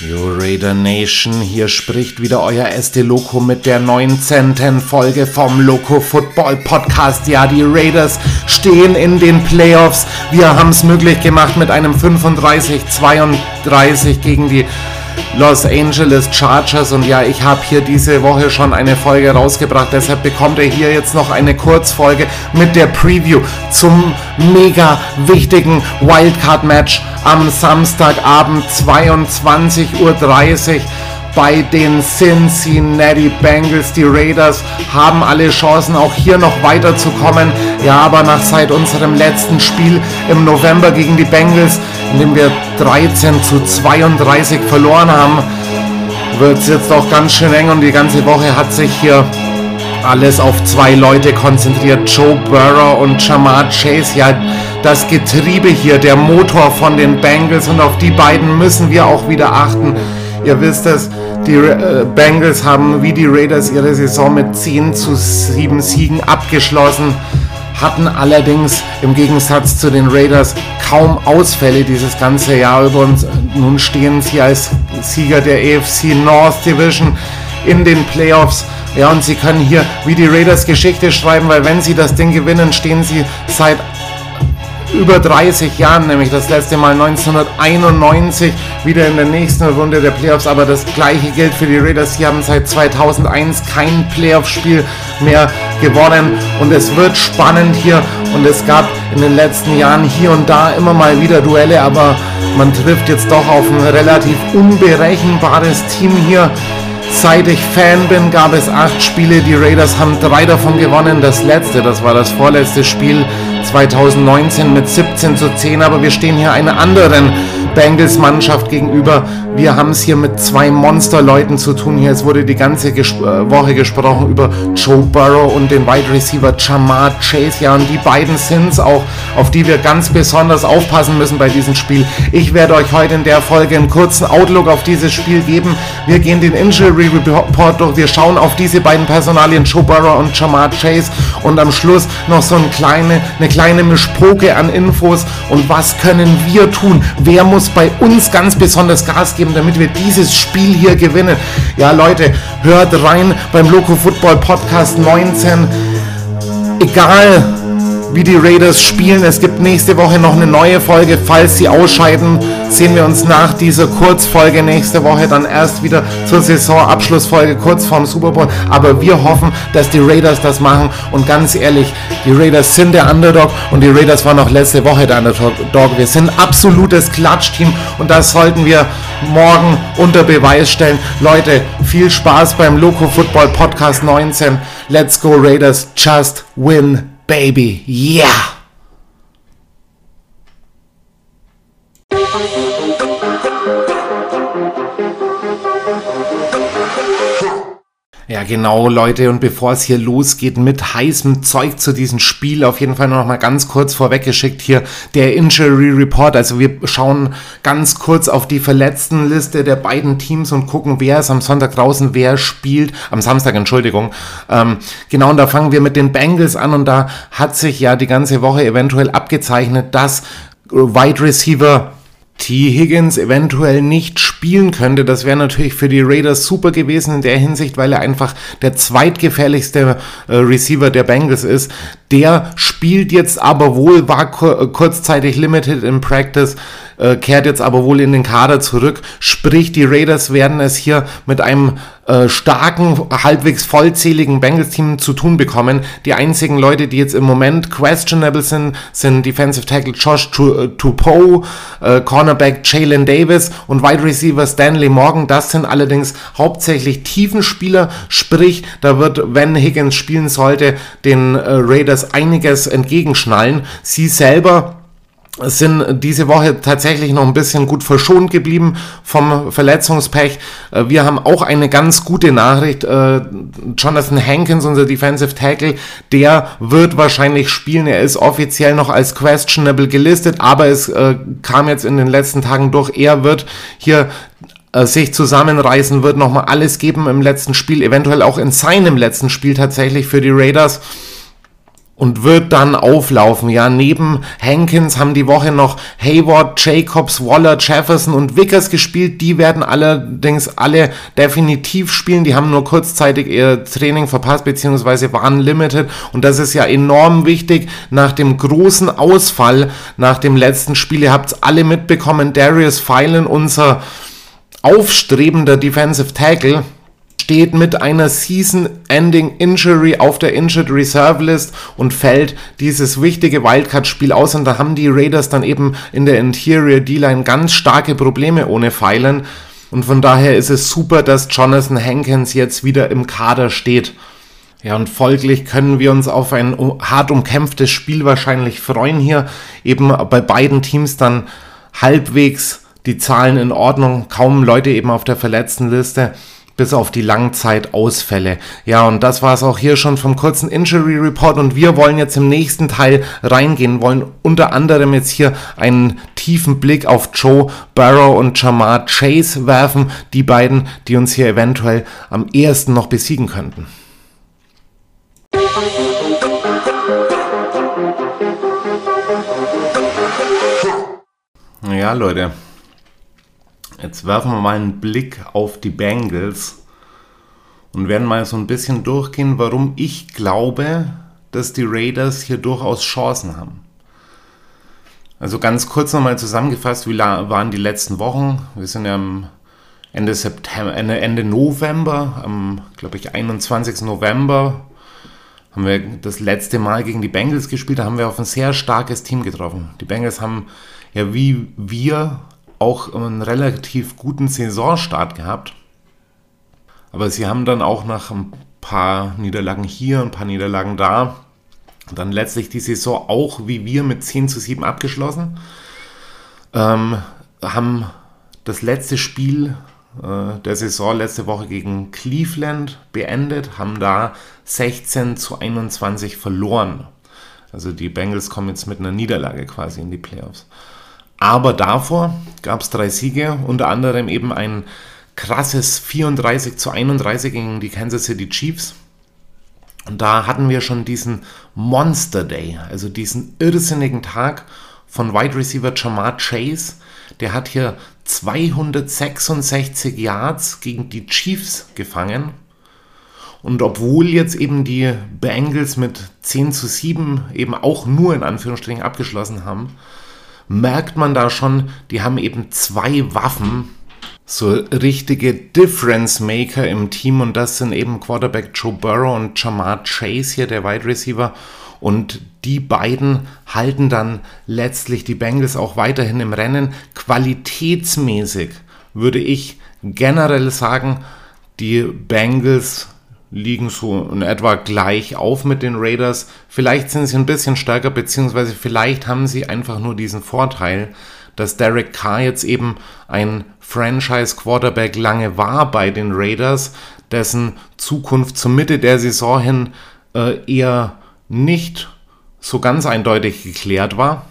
Yo Raider Nation, hier spricht wieder euer SD Loco mit der 19. Folge vom Loco Football Podcast. Ja, die Raiders stehen in den Playoffs. Wir haben es möglich gemacht mit einem 35-32 gegen die Los Angeles Chargers und ja, ich habe hier diese Woche schon eine Folge rausgebracht, deshalb bekommt ihr hier jetzt noch eine Kurzfolge mit der Preview zum mega wichtigen Wildcard-Match am Samstagabend 22.30 Uhr bei den Cincinnati Bengals. Die Raiders haben alle Chancen, auch hier noch weiterzukommen. Ja, aber nach seit unserem letzten Spiel im November gegen die Bengals, in dem wir 13 zu 32 verloren haben, wird es jetzt auch ganz schön eng und die ganze Woche hat sich hier alles auf zwei Leute konzentriert, Joe Burrow und Jamar Chase. Ja, das Getriebe hier, der Motor von den Bengals und auf die beiden müssen wir auch wieder achten. Ihr wisst es, die äh, Bengals haben wie die Raiders ihre Saison mit 10 zu 7 Siegen abgeschlossen, hatten allerdings im Gegensatz zu den Raiders kaum Ausfälle dieses ganze Jahr über uns. Nun stehen sie als Sieger der AFC North Division in den Playoffs. Ja, und sie können hier wie die Raiders Geschichte schreiben, weil wenn sie das Ding gewinnen, stehen sie seit über 30 Jahren, nämlich das letzte Mal 1991, wieder in der nächsten Runde der Playoffs. Aber das gleiche gilt für die Raiders. Sie haben seit 2001 kein Playoff-Spiel mehr gewonnen und es wird spannend hier. Und es gab in den letzten Jahren hier und da immer mal wieder Duelle, aber man trifft jetzt doch auf ein relativ unberechenbares Team hier. Seit ich Fan bin, gab es acht Spiele. Die Raiders haben drei davon gewonnen. Das letzte, das war das vorletzte Spiel 2019 mit 17 zu 10. Aber wir stehen hier einer anderen Bengals-Mannschaft gegenüber. Wir haben es hier mit zwei Monsterleuten zu tun. Hier es wurde die ganze Ges äh, Woche gesprochen über Joe Burrow und den Wide Receiver Jamar Chase. Ja, und die beiden sind es auch, auf die wir ganz besonders aufpassen müssen bei diesem Spiel. Ich werde euch heute in der Folge einen kurzen Outlook auf dieses Spiel geben. Wir gehen den Injury Report durch. Wir schauen auf diese beiden Personalien, Joe Burrow und Jamar Chase. Und am Schluss noch so eine kleine, eine kleine Mischpoke an Infos. Und was können wir tun? Wer muss bei uns ganz besonders Gas geben, damit wir dieses Spiel hier gewinnen. Ja, Leute, hört rein beim Loco Football Podcast 19. Egal, wie die Raiders spielen. Es gibt nächste Woche noch eine neue Folge. Falls sie ausscheiden, sehen wir uns nach dieser Kurzfolge nächste Woche dann erst wieder zur Saisonabschlussfolge kurz vorm Super Bowl. Aber wir hoffen, dass die Raiders das machen. Und ganz ehrlich, die Raiders sind der Underdog und die Raiders waren auch letzte Woche der Underdog. Wir sind absolutes Klatschteam und das sollten wir morgen unter Beweis stellen. Leute, viel Spaß beim Loco Football Podcast 19. Let's go Raiders, just win baby. Yeah. Ja, genau, Leute. Und bevor es hier losgeht mit heißem Zeug zu diesem Spiel, auf jeden Fall noch mal ganz kurz vorweggeschickt hier der Injury Report. Also wir schauen ganz kurz auf die Verletztenliste der beiden Teams und gucken, wer ist am Sonntag draußen, wer spielt, am Samstag, Entschuldigung. Ähm, genau, und da fangen wir mit den Bengals an und da hat sich ja die ganze Woche eventuell abgezeichnet, dass Wide Receiver T. Higgins eventuell nicht spielen könnte. Das wäre natürlich für die Raiders super gewesen in der Hinsicht, weil er einfach der zweitgefährlichste äh, Receiver der Bengals ist. Der spielt jetzt aber wohl, war kur kurzzeitig limited in Practice, äh, kehrt jetzt aber wohl in den Kader zurück. Sprich, die Raiders werden es hier mit einem äh, starken, halbwegs vollzähligen Bengals-Team zu tun bekommen. Die einzigen Leute, die jetzt im Moment questionable sind, sind Defensive Tackle Josh Tupou, äh, Cornerback Jalen Davis und Wide Receiver Stanley Morgan. Das sind allerdings hauptsächlich Tiefenspieler, sprich, da wird, wenn Higgins spielen sollte, den äh, Raiders einiges entgegenschnallen. Sie selber sind diese Woche tatsächlich noch ein bisschen gut verschont geblieben vom Verletzungspech. Äh, wir haben auch eine ganz gute Nachricht. Äh, Jonathan Hankins, unser Defensive Tackle, der wird wahrscheinlich spielen. Er ist offiziell noch als questionable gelistet, aber es äh, kam jetzt in den letzten Tagen durch. Er wird hier sich zusammenreißen, wird nochmal alles geben im letzten Spiel, eventuell auch in seinem letzten Spiel tatsächlich für die Raiders. Und wird dann auflaufen. Ja, neben Hankins haben die Woche noch Hayward, Jacobs, Waller, Jefferson und Vickers gespielt. Die werden allerdings alle definitiv spielen. Die haben nur kurzzeitig ihr Training verpasst bzw. waren limited und das ist ja enorm wichtig nach dem großen Ausfall nach dem letzten Spiel. Ihr habt es alle mitbekommen. Darius Pfeilen, unser aufstrebender Defensive Tackle, steht mit einer Season-Ending Injury auf der Injured Reserve List und fällt dieses wichtige Wildcard-Spiel aus. Und da haben die Raiders dann eben in der Interior D-Line ganz starke Probleme ohne Pfeilen. Und von daher ist es super, dass Jonathan Hankins jetzt wieder im Kader steht. Ja, und folglich können wir uns auf ein hart umkämpftes Spiel wahrscheinlich freuen hier. Eben bei beiden Teams dann halbwegs die Zahlen in Ordnung, kaum Leute eben auf der Verletztenliste bis auf die Langzeitausfälle. Ja, und das war es auch hier schon vom kurzen Injury Report und wir wollen jetzt im nächsten Teil reingehen, wollen unter anderem jetzt hier einen tiefen Blick auf Joe Burrow und Jamar Chase werfen, die beiden, die uns hier eventuell am ehesten noch besiegen könnten. Ja, Leute, Jetzt werfen wir mal einen Blick auf die Bengals und werden mal so ein bisschen durchgehen, warum ich glaube, dass die Raiders hier durchaus Chancen haben. Also ganz kurz nochmal zusammengefasst, wie waren die letzten Wochen? Wir sind ja am Ende September, Ende, November, am glaube ich 21. November haben wir das letzte Mal gegen die Bengals gespielt. Da haben wir auf ein sehr starkes Team getroffen. Die Bengals haben ja wie wir auch einen relativ guten Saisonstart gehabt. Aber sie haben dann auch nach ein paar Niederlagen hier, ein paar Niederlagen da, dann letztlich die Saison auch wie wir mit 10 zu 7 abgeschlossen. Ähm, haben das letzte Spiel äh, der Saison letzte Woche gegen Cleveland beendet, haben da 16 zu 21 verloren. Also die Bengals kommen jetzt mit einer Niederlage quasi in die Playoffs. Aber davor gab es drei Siege, unter anderem eben ein krasses 34 zu 31 gegen die Kansas City Chiefs. Und da hatten wir schon diesen Monster Day, also diesen irrsinnigen Tag von Wide Receiver Jamar Chase. Der hat hier 266 Yards gegen die Chiefs gefangen. Und obwohl jetzt eben die Bengals mit 10 zu 7 eben auch nur in Anführungsstrichen abgeschlossen haben, merkt man da schon, die haben eben zwei Waffen, so richtige Difference Maker im Team und das sind eben Quarterback Joe Burrow und Jamar Chase hier, der Wide Receiver. Und die beiden halten dann letztlich die Bengals auch weiterhin im Rennen. Qualitätsmäßig würde ich generell sagen, die Bengals liegen so in etwa gleich auf mit den Raiders. Vielleicht sind sie ein bisschen stärker, beziehungsweise vielleicht haben sie einfach nur diesen Vorteil, dass Derek Carr jetzt eben ein Franchise-Quarterback lange war bei den Raiders, dessen Zukunft zur Mitte der Saison hin äh, eher nicht so ganz eindeutig geklärt war.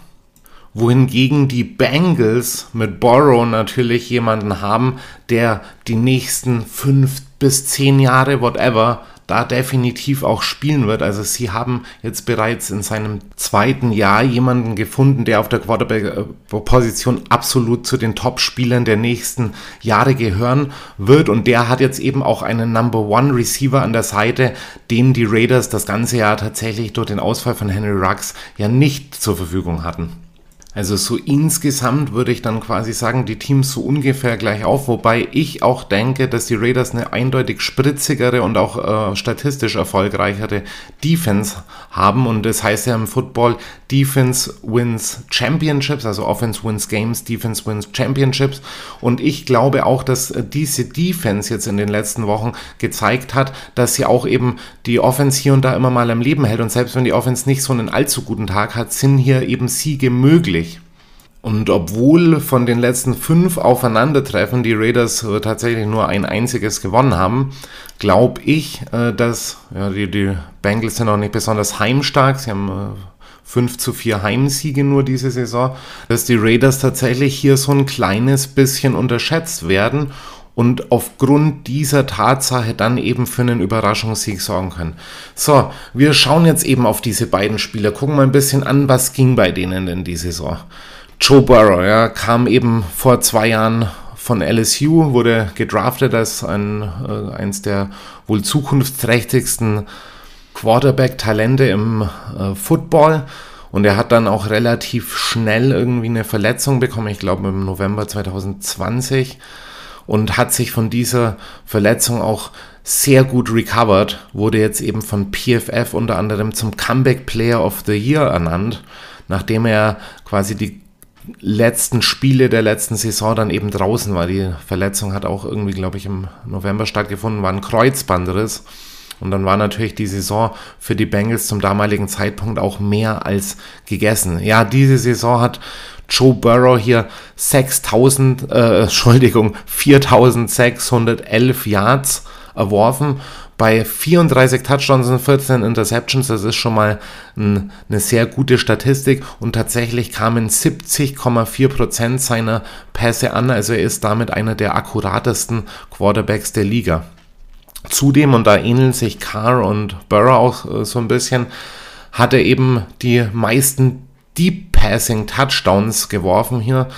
Wohingegen die Bengals mit Borrow natürlich jemanden haben, der die nächsten fünf bis zehn Jahre, whatever, da definitiv auch spielen wird. Also sie haben jetzt bereits in seinem zweiten Jahr jemanden gefunden, der auf der Quarterback-Position absolut zu den Top-Spielern der nächsten Jahre gehören wird. Und der hat jetzt eben auch einen Number One Receiver an der Seite, den die Raiders das ganze Jahr tatsächlich durch den Ausfall von Henry Ruggs ja nicht zur Verfügung hatten. Also so insgesamt würde ich dann quasi sagen, die Teams so ungefähr gleich auf, wobei ich auch denke, dass die Raiders eine eindeutig spritzigere und auch äh, statistisch erfolgreichere Defense haben. Und das heißt ja im Football, Defense wins Championships, also Offense wins Games, Defense wins Championships. Und ich glaube auch, dass diese Defense jetzt in den letzten Wochen gezeigt hat, dass sie auch eben die Offense hier und da immer mal am Leben hält. Und selbst wenn die Offense nicht so einen allzu guten Tag hat, sind hier eben Siege möglich. Und obwohl von den letzten fünf Aufeinandertreffen die Raiders äh, tatsächlich nur ein einziges gewonnen haben, glaube ich, äh, dass ja, die, die Bengals sind auch nicht besonders heimstark. Sie haben 5 äh, zu 4 Heimsiege nur diese Saison, dass die Raiders tatsächlich hier so ein kleines bisschen unterschätzt werden und aufgrund dieser Tatsache dann eben für einen Überraschungssieg sorgen können. So, wir schauen jetzt eben auf diese beiden Spieler, gucken mal ein bisschen an, was ging bei denen in die Saison. Joe Burrow, ja, kam eben vor zwei Jahren von LSU, wurde gedraftet als ein, äh, eins der wohl zukunftsträchtigsten Quarterback-Talente im äh, Football. Und er hat dann auch relativ schnell irgendwie eine Verletzung bekommen, ich glaube im November 2020 und hat sich von dieser Verletzung auch sehr gut recovered, wurde jetzt eben von PFF unter anderem zum Comeback Player of the Year ernannt, nachdem er quasi die letzten Spiele der letzten Saison dann eben draußen war. Die Verletzung hat auch irgendwie, glaube ich, im November stattgefunden, war ein Kreuzbandriss. Und dann war natürlich die Saison für die Bengals zum damaligen Zeitpunkt auch mehr als gegessen. Ja, diese Saison hat Joe Burrow hier 6000, äh, Entschuldigung, 4611 Yards erworfen bei 34 Touchdowns und 14 Interceptions. Das ist schon mal ein, eine sehr gute Statistik und tatsächlich kamen 70,4% seiner Pässe an. Also er ist damit einer der akkuratesten Quarterbacks der Liga. Zudem, und da ähneln sich Carr und Burrow auch äh, so ein bisschen, hat er eben die meisten Deep Passing Touchdowns geworfen hier.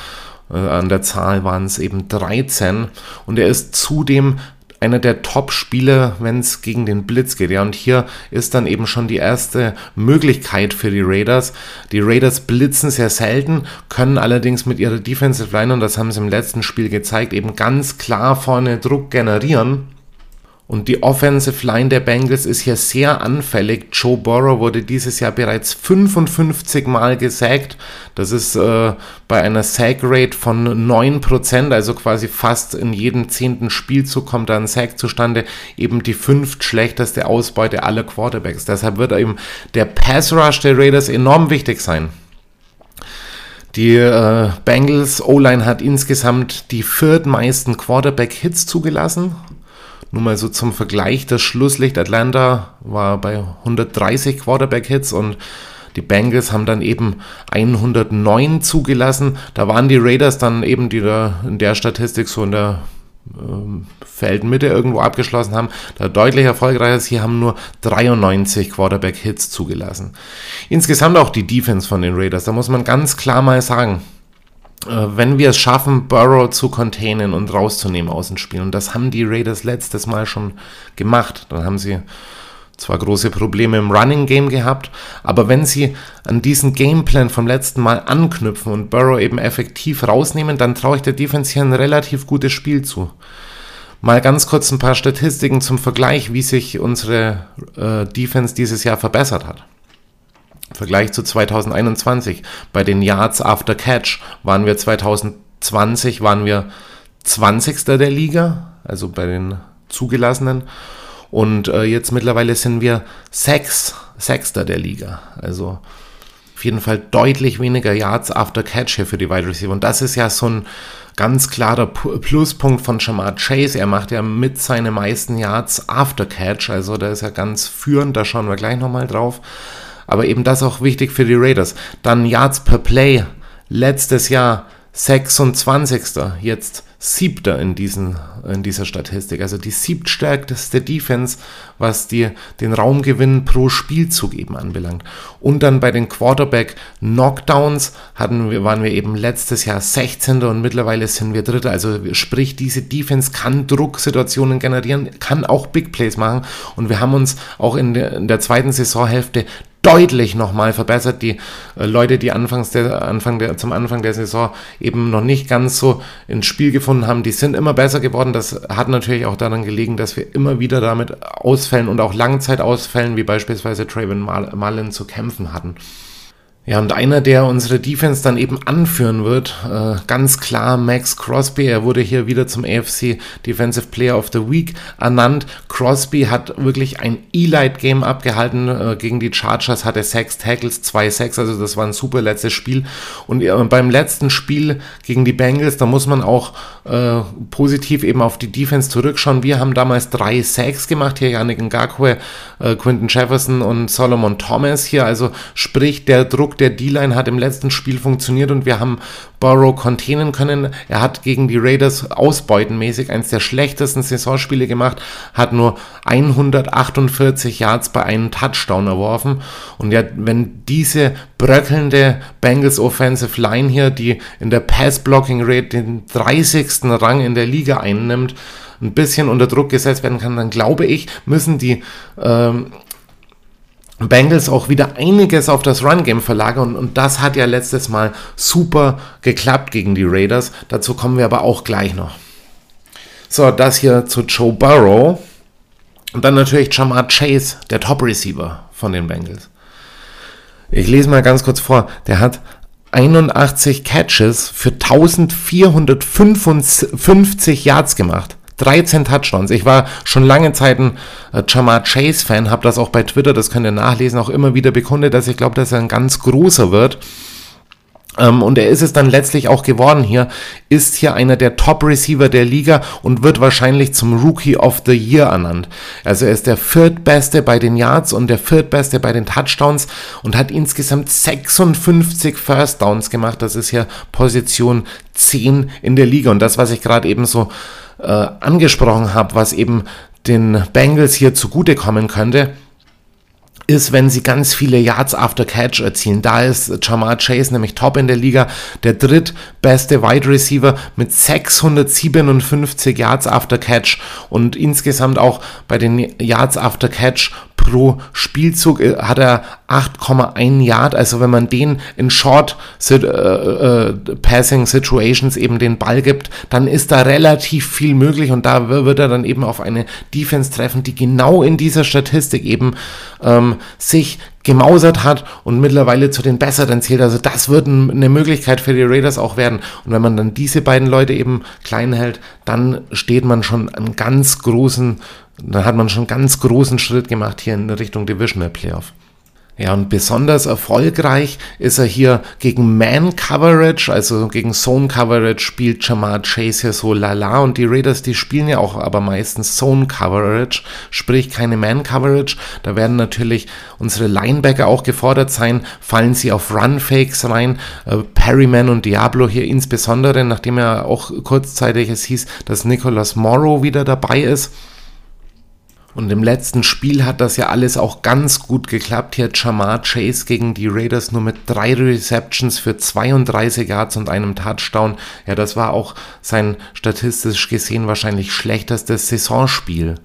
Äh, an der Zahl waren es eben 13. Und er ist zudem einer der Top-Spieler, wenn es gegen den Blitz geht. Ja, und hier ist dann eben schon die erste Möglichkeit für die Raiders. Die Raiders blitzen sehr selten, können allerdings mit ihrer Defensive Line, und das haben sie im letzten Spiel gezeigt, eben ganz klar vorne Druck generieren. Und die Offensive Line der Bengals ist hier sehr anfällig. Joe Burrow wurde dieses Jahr bereits 55 Mal gesackt. Das ist äh, bei einer Sack Rate von 9%, also quasi fast in jedem zehnten Spielzug kommt da ein Sack zustande. Eben die fünft schlechteste Ausbeute aller Quarterbacks. Deshalb wird eben der Pass Rush der Raiders enorm wichtig sein. Die äh, Bengals O-Line hat insgesamt die viertmeisten Quarterback-Hits zugelassen. Nur mal so zum Vergleich, das Schlusslicht Atlanta war bei 130 Quarterback-Hits und die Bengals haben dann eben 109 zugelassen. Da waren die Raiders dann eben, die da in der Statistik so in der ähm, Feldmitte irgendwo abgeschlossen haben, da deutlich erfolgreicher. Sie haben nur 93 Quarterback-Hits zugelassen. Insgesamt auch die Defense von den Raiders, da muss man ganz klar mal sagen, wenn wir es schaffen, Burrow zu containen und rauszunehmen aus dem Spiel, und das haben die Raiders letztes Mal schon gemacht, dann haben sie zwar große Probleme im Running Game gehabt, aber wenn sie an diesen Gameplan vom letzten Mal anknüpfen und Burrow eben effektiv rausnehmen, dann traue ich der Defense hier ein relativ gutes Spiel zu. Mal ganz kurz ein paar Statistiken zum Vergleich, wie sich unsere äh, Defense dieses Jahr verbessert hat. Vergleich zu 2021. Bei den Yards after Catch waren wir 2020 waren wir 20. der Liga, also bei den zugelassenen. Und äh, jetzt mittlerweile sind wir 6, 6. der Liga. Also auf jeden Fall deutlich weniger Yards after Catch hier für die Wide Receiver. Und das ist ja so ein ganz klarer Pluspunkt von Jamar Chase. Er macht ja mit seine meisten Yards after Catch. Also da ist er ganz führend, da schauen wir gleich nochmal drauf aber eben das auch wichtig für die Raiders. Dann Yards per Play, letztes Jahr 26. Jetzt siebter in, diesen, in dieser Statistik. Also die siebtstärkste Defense, was die, den Raumgewinn pro Spielzug eben anbelangt. Und dann bei den Quarterback-Knockdowns hatten wir, waren wir eben letztes Jahr 16. und mittlerweile sind wir Dritter. Also sprich, diese Defense kann Drucksituationen generieren, kann auch Big Plays machen. Und wir haben uns auch in der, in der zweiten Saisonhälfte deutlich nochmal verbessert. Die äh, Leute, die anfangs der, Anfang der, zum Anfang der Saison eben noch nicht ganz so ins Spiel gefunden haben, die sind immer besser geworden. Das hat natürlich auch daran gelegen, dass wir immer wieder damit Ausfällen und auch Langzeitausfällen, wie beispielsweise Traven Mullen, zu kämpfen hatten. Ja, und einer, der unsere Defense dann eben anführen wird, äh, ganz klar Max Crosby. Er wurde hier wieder zum AFC Defensive Player of the Week ernannt. Crosby hat wirklich ein Elite-Game abgehalten. Äh, gegen die Chargers hatte sechs Tackles, zwei Sacks, also das war ein super letztes Spiel. Und äh, beim letzten Spiel gegen die Bengals, da muss man auch äh, positiv eben auf die Defense zurückschauen. Wir haben damals drei Sacks gemacht, hier Yannick Ngakwe, äh, Quinton Jefferson und Solomon Thomas hier. Also sprich, der Druck der D-Line hat im letzten Spiel funktioniert und wir haben Burrow containen können. Er hat gegen die Raiders ausbeutenmäßig eines der schlechtesten Saisonspiele gemacht, hat nur 148 Yards bei einem Touchdown erworfen. Und ja, wenn diese bröckelnde Bengals Offensive Line hier, die in der Pass-Blocking Rate den 30. Rang in der Liga einnimmt, ein bisschen unter Druck gesetzt werden kann, dann glaube ich, müssen die ähm, Bengals auch wieder einiges auf das Run-Game verlagern und, und, das hat ja letztes Mal super geklappt gegen die Raiders. Dazu kommen wir aber auch gleich noch. So, das hier zu Joe Burrow und dann natürlich Jamar Chase, der Top-Receiver von den Bengals. Ich lese mal ganz kurz vor. Der hat 81 Catches für 1455 Yards gemacht. 13 Touchdowns. Ich war schon lange Zeit ein äh, Jamar Chase Fan, habe das auch bei Twitter, das könnt ihr nachlesen, auch immer wieder bekundet, dass ich glaube, dass er ein ganz großer wird. Ähm, und er ist es dann letztlich auch geworden hier, ist hier einer der Top-Receiver der Liga und wird wahrscheinlich zum Rookie of the Year ernannt. Also er ist der viertbeste bei den Yards und der viertbeste bei den Touchdowns und hat insgesamt 56 First Downs gemacht. Das ist hier Position 10 in der Liga. Und das, was ich gerade eben so äh, angesprochen habe, was eben den Bengals hier zugutekommen könnte, ist, wenn sie ganz viele Yards after Catch erzielen. Da ist Jamar Chase nämlich top in der Liga, der drittbeste Wide Receiver mit 657 Yards after Catch und insgesamt auch bei den Yards after Catch pro Spielzug äh, hat er 8,1 Yard. Also wenn man den in Short sit, äh, äh, Passing Situations eben den Ball gibt, dann ist da relativ viel möglich und da wird er dann eben auf eine Defense treffen, die genau in dieser Statistik eben ähm, sich gemausert hat und mittlerweile zu den Besseren zählt. Also das wird eine Möglichkeit für die Raiders auch werden. Und wenn man dann diese beiden Leute eben klein hält, dann steht man schon einen ganz großen dann hat man schon einen ganz großen Schritt gemacht hier in Richtung Divisional Playoff. Ja, und besonders erfolgreich ist er hier gegen Man Coverage, also gegen Zone Coverage spielt Jamar Chase hier so lala und die Raiders, die spielen ja auch aber meistens Zone Coverage, sprich keine Man Coverage. Da werden natürlich unsere Linebacker auch gefordert sein, fallen sie auf Run Fakes rein. Äh, Perryman und Diablo hier insbesondere, nachdem er auch kurzzeitig es hieß, dass Nicholas Morrow wieder dabei ist. Und im letzten Spiel hat das ja alles auch ganz gut geklappt. Hier Jamar Chase gegen die Raiders nur mit drei Receptions für 32 Yards und einem Touchdown. Ja, das war auch sein statistisch gesehen wahrscheinlich schlechtestes Saisonspiel.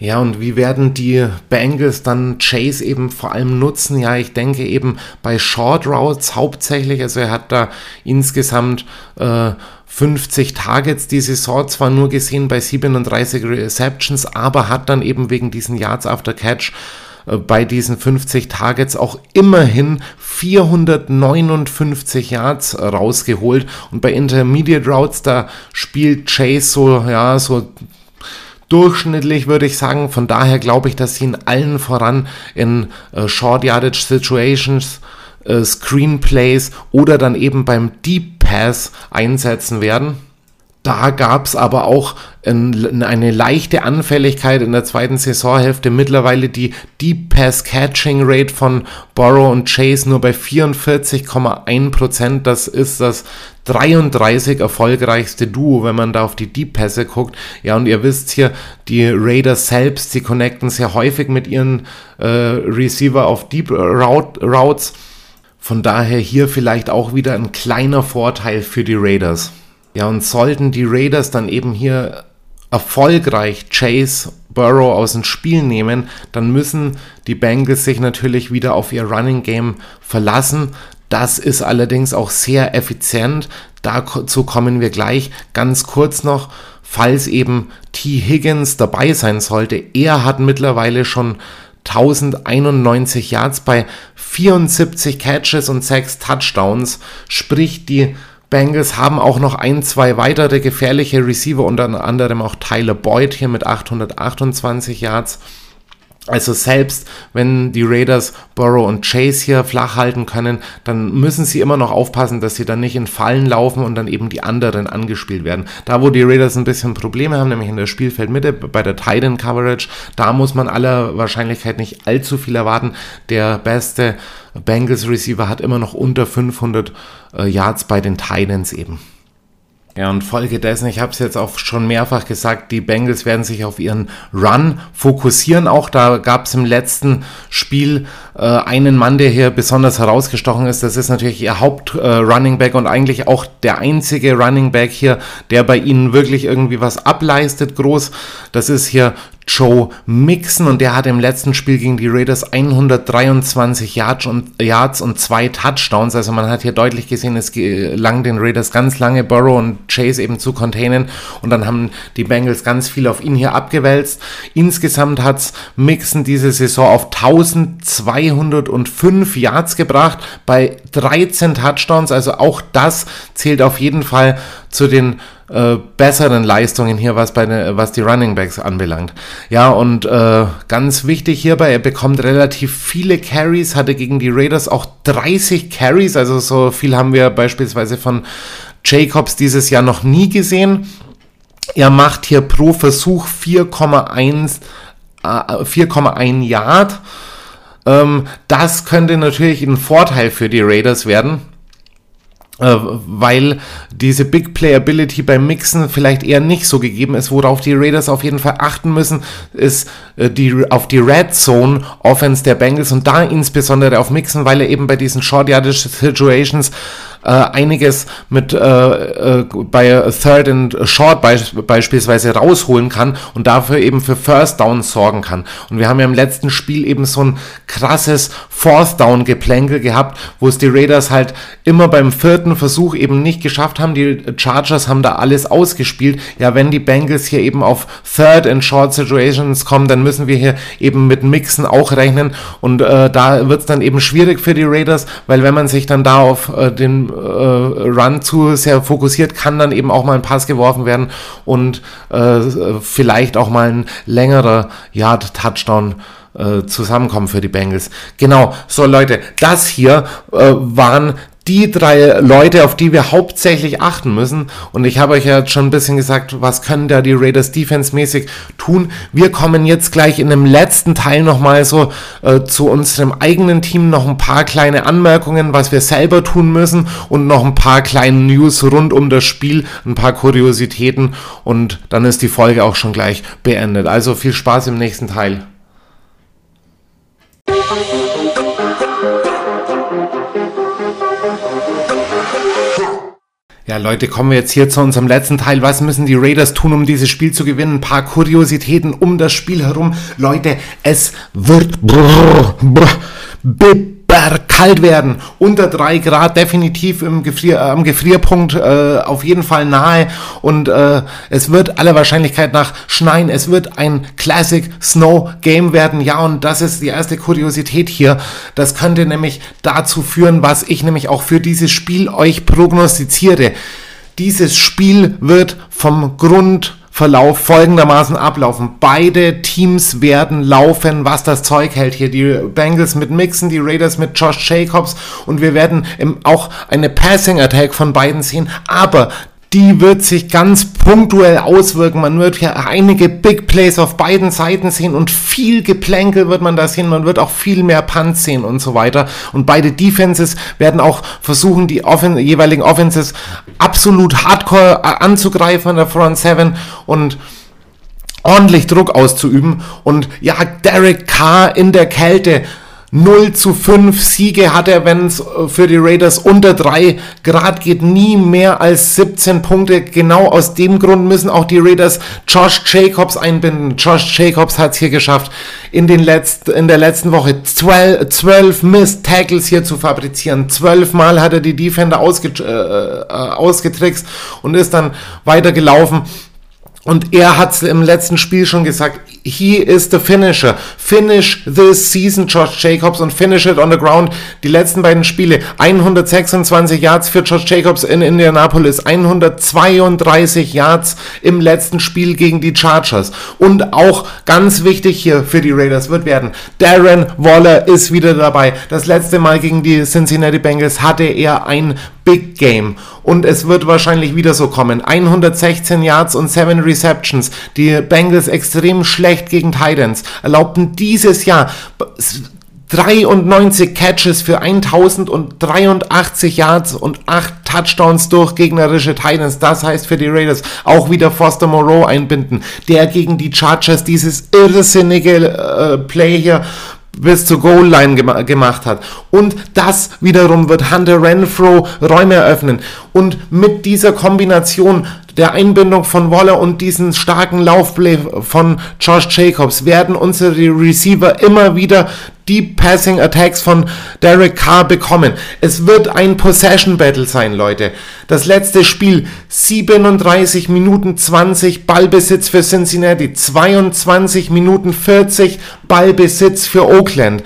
Ja, und wie werden die Bengals dann Chase eben vor allem nutzen? Ja, ich denke eben bei Short Routes hauptsächlich. Also er hat da insgesamt äh, 50 Targets die Saison zwar nur gesehen bei 37 Receptions, aber hat dann eben wegen diesen Yards after Catch äh, bei diesen 50 Targets auch immerhin 459 Yards rausgeholt. Und bei Intermediate Routes da spielt Chase so ja so durchschnittlich würde ich sagen. Von daher glaube ich dass sie in allen voran in äh, Short Yardage Situations äh, Screenplays oder dann eben beim Deep Pass einsetzen werden. Da gab es aber auch ein, eine leichte Anfälligkeit in der zweiten Saisonhälfte. Mittlerweile die Deep Pass Catching Rate von Borrow und Chase nur bei 44,1%. Das ist das 33 erfolgreichste Duo, wenn man da auf die Deep Pässe guckt. Ja, und ihr wisst hier, die Raiders selbst, sie connecten sehr häufig mit ihren äh, Receiver auf Deep Route, Routes. Von daher hier vielleicht auch wieder ein kleiner Vorteil für die Raiders. Ja, und sollten die Raiders dann eben hier erfolgreich Chase Burrow aus dem Spiel nehmen, dann müssen die Bengals sich natürlich wieder auf ihr Running Game verlassen. Das ist allerdings auch sehr effizient. Dazu kommen wir gleich. Ganz kurz noch, falls eben T. Higgins dabei sein sollte. Er hat mittlerweile schon 1091 Yards bei 74 Catches und 6 Touchdowns. Sprich, die Bengals haben auch noch ein, zwei weitere gefährliche Receiver, unter anderem auch Tyler Boyd hier mit 828 Yards. Also selbst wenn die Raiders Burrow und Chase hier flach halten können, dann müssen sie immer noch aufpassen, dass sie dann nicht in Fallen laufen und dann eben die anderen angespielt werden. Da, wo die Raiders ein bisschen Probleme haben, nämlich in der Spielfeldmitte bei der Titan Coverage, da muss man aller Wahrscheinlichkeit nicht allzu viel erwarten. Der beste Bengals Receiver hat immer noch unter 500 äh, Yards bei den Titans eben. Ja, und Folge dessen, ich habe es jetzt auch schon mehrfach gesagt, die Bengals werden sich auf ihren Run fokussieren. Auch da gab es im letzten Spiel einen Mann, der hier besonders herausgestochen ist. Das ist natürlich ihr Haupt-Running äh, und eigentlich auch der einzige Running Back hier, der bei ihnen wirklich irgendwie was ableistet groß. Das ist hier Joe Mixon und der hat im letzten Spiel gegen die Raiders 123 Yards und, Yards und zwei Touchdowns. Also man hat hier deutlich gesehen, es gelang den Raiders ganz lange Burrow und Chase eben zu containen und dann haben die Bengals ganz viel auf ihn hier abgewälzt. Insgesamt hat's Mixon diese Saison auf 1205 Yards gebracht bei 13 Touchdowns. Also auch das zählt auf jeden Fall zu den äh, besseren Leistungen hier, was, bei ne, was die Running Backs anbelangt. Ja, und äh, ganz wichtig hierbei, er bekommt relativ viele Carries, hatte gegen die Raiders auch 30 Carries, also so viel haben wir beispielsweise von Jacobs dieses Jahr noch nie gesehen. Er macht hier pro Versuch 4,1 4,1 äh, Yard. Ähm, das könnte natürlich ein Vorteil für die Raiders werden äh, weil diese Big Playability beim Mixen vielleicht eher nicht so gegeben ist. Worauf die Raiders auf jeden Fall achten müssen, ist äh, die, auf die Red Zone Offense der Bengals und da insbesondere auf Mixen, weil er eben bei diesen Short Yardage Situations äh, einiges mit äh, äh, bei Third and Short beisp beispielsweise rausholen kann und dafür eben für First Down sorgen kann. Und wir haben ja im letzten Spiel eben so ein krasses Fourth Down Geplänkel gehabt, wo es die Raiders halt immer beim vierten Versuch eben nicht geschafft haben. Die Chargers haben da alles ausgespielt. Ja, wenn die Bengals hier eben auf Third and Short Situations kommen, dann müssen wir hier eben mit Mixen auch rechnen und äh, da wird es dann eben schwierig für die Raiders, weil wenn man sich dann da auf äh, den Run zu sehr fokussiert, kann dann eben auch mal ein Pass geworfen werden und äh, vielleicht auch mal ein längerer Yard-Touchdown äh, zusammenkommen für die Bengals. Genau, so Leute, das hier äh, waren die drei Leute, auf die wir hauptsächlich achten müssen. Und ich habe euch ja schon ein bisschen gesagt, was können da die Raiders defense-mäßig tun. Wir kommen jetzt gleich in dem letzten Teil nochmal so äh, zu unserem eigenen Team noch ein paar kleine Anmerkungen, was wir selber tun müssen und noch ein paar kleine News rund um das Spiel, ein paar Kuriositäten und dann ist die Folge auch schon gleich beendet. Also viel Spaß im nächsten Teil. Ja, Leute, kommen wir jetzt hier zu unserem letzten Teil. Was müssen die Raiders tun, um dieses Spiel zu gewinnen? Ein paar Kuriositäten um das Spiel herum. Leute, es wird brrr, kalt werden. Unter drei Grad definitiv im Gefrier, äh, am Gefrierpunkt äh, auf jeden Fall nahe. Und äh, es wird aller Wahrscheinlichkeit nach schneien. Es wird ein Classic Snow Game werden. Ja, und das ist die erste Kuriosität hier. Das könnte nämlich dazu führen, was ich nämlich auch für dieses Spiel euch prognostiziere. Dieses Spiel wird vom Grund Verlauf folgendermaßen ablaufen. Beide Teams werden laufen, was das Zeug hält hier. Die Bengals mit Mixon, die Raiders mit Josh Jacobs und wir werden auch eine Passing Attack von beiden sehen. Aber die wird sich ganz punktuell auswirken. Man wird hier einige Big Plays auf beiden Seiten sehen und viel Geplänkel wird man da sehen. Man wird auch viel mehr Punts sehen und so weiter. Und beide Defenses werden auch versuchen, die Offen jeweiligen Offenses absolut hardcore äh, anzugreifen an der Front 7 und ordentlich Druck auszuüben. Und ja, Derek Carr in der Kälte 0 zu 5 Siege hat er, wenn es äh, für die Raiders unter 3 Grad geht, nie mehr als 17 Punkte. Genau aus dem Grund müssen auch die Raiders Josh Jacobs einbinden. Josh Jacobs hat es hier geschafft, in, den letzt, in der letzten Woche 12, 12 Missed Tackles hier zu fabrizieren. 12 Mal hat er die Defender ausge, äh, äh, ausgetrickst und ist dann weitergelaufen. Und er hat es im letzten Spiel schon gesagt, he is the finisher. Finish this season, Josh Jacobs, und finish it on the ground. Die letzten beiden Spiele, 126 Yards für Josh Jacobs in Indianapolis, 132 Yards im letzten Spiel gegen die Chargers. Und auch ganz wichtig hier für die Raiders wird werden, Darren Waller ist wieder dabei. Das letzte Mal gegen die Cincinnati Bengals hatte er ein Big Game. Und es wird wahrscheinlich wieder so kommen. 116 Yards und 7 Receptions. Die Bengals extrem schlecht gegen Titans. Erlaubten dieses Jahr 93 Catches für 1083 Yards und 8 Touchdowns durch gegnerische Titans. Das heißt für die Raiders auch wieder Foster Moreau einbinden, der gegen die Chargers dieses irrsinnige äh, Play hier bis zur Goal-Line gem gemacht hat. Und das wiederum wird Hunter Renfro Räume eröffnen. Und mit dieser Kombination der Einbindung von Waller und diesen starken Laufplay von Josh Jacobs werden unsere Receiver immer wieder die Passing Attacks von Derek Carr bekommen. Es wird ein Possession Battle sein, Leute. Das letzte Spiel 37 Minuten 20 Ballbesitz für Cincinnati, 22 Minuten 40 Ballbesitz für Oakland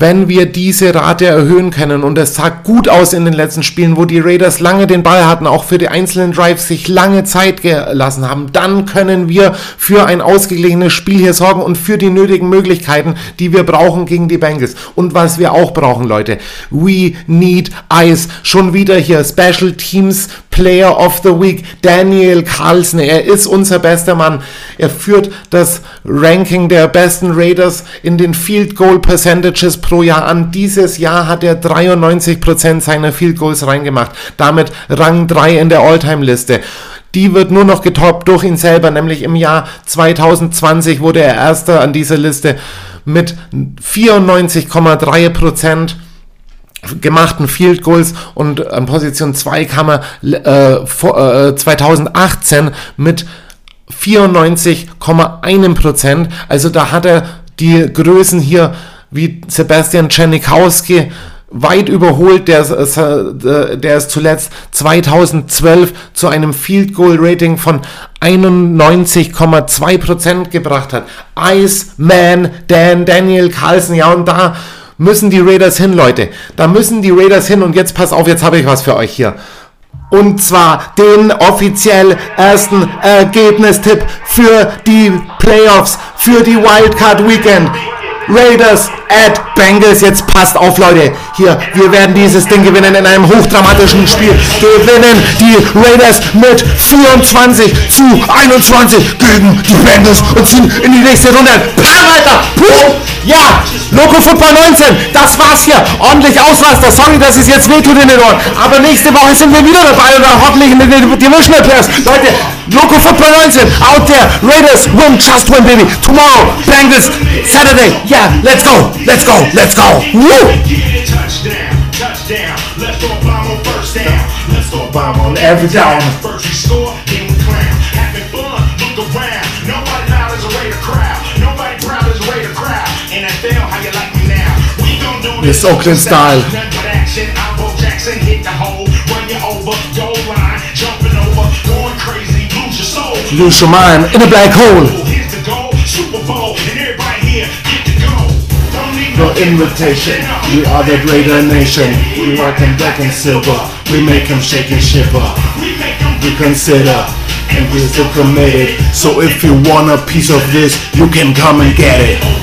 wenn wir diese Rate erhöhen können. Und es sah gut aus in den letzten Spielen, wo die Raiders lange den Ball hatten, auch für die einzelnen Drives sich lange Zeit gelassen haben. Dann können wir für ein ausgeglichenes Spiel hier sorgen und für die nötigen Möglichkeiten, die wir brauchen gegen die Bengals. Und was wir auch brauchen, Leute. We need Ice. Schon wieder hier Special Teams Player of the Week, Daniel Carlson. Er ist unser bester Mann. Er führt das Ranking der besten Raiders in den Field Goal Percentages pro Jahr an. Dieses Jahr hat er 93% seiner Field Goals reingemacht. Damit Rang 3 in der All-Time-Liste. Die wird nur noch getoppt durch ihn selber, nämlich im Jahr 2020 wurde er erster an dieser Liste mit 94,3 Prozent gemachten Field Goals und an Position 2 kam er äh, vor, äh, 2018 mit 94,1%. Also da hat er die Größen hier wie Sebastian Czernikowski weit überholt, der, äh, der es zuletzt 2012 zu einem Field Goal Rating von 91,2% gebracht hat. Iceman Dan Daniel Carlson, ja und da müssen die Raiders hin, Leute. Da müssen die Raiders hin und jetzt pass auf, jetzt habe ich was für euch hier. Und zwar den offiziell ersten Ergebnistipp für die Playoffs, für die Wildcard Weekend. Raiders at Bengals. Jetzt passt auf, Leute. Hier, wir werden dieses Ding gewinnen in einem hochdramatischen Spiel. Gewinnen die Raiders mit 24 zu 21 gegen die Bengals und ziehen in die nächste Runde. Bam, Alter! Puh! Ja, Loco Football 19, das war's hier. Ordentlich Ausraster. Sorry, dass es jetzt wehtut in den Ohren. Aber nächste Woche sind wir wieder dabei und dann hoffentlich in den Divisional Players. Leute, Loco Football 19, out there. Raiders win, just win, baby. Tomorrow, Bengals, Saturday. Yeah, let's go, let's go, let's go. Woo! Touchdown. Let's go first down. Let's go every down. First we score, then we look around. Nobody loud as a. Nobody proud as a how you like me now? This. Oakland style. Lose your mind in a black hole. Invitation, we are the greater nation. We rock them black and silver, we make them shake and shiver. We consider and we're still committed. So if you want a piece of this, you can come and get it.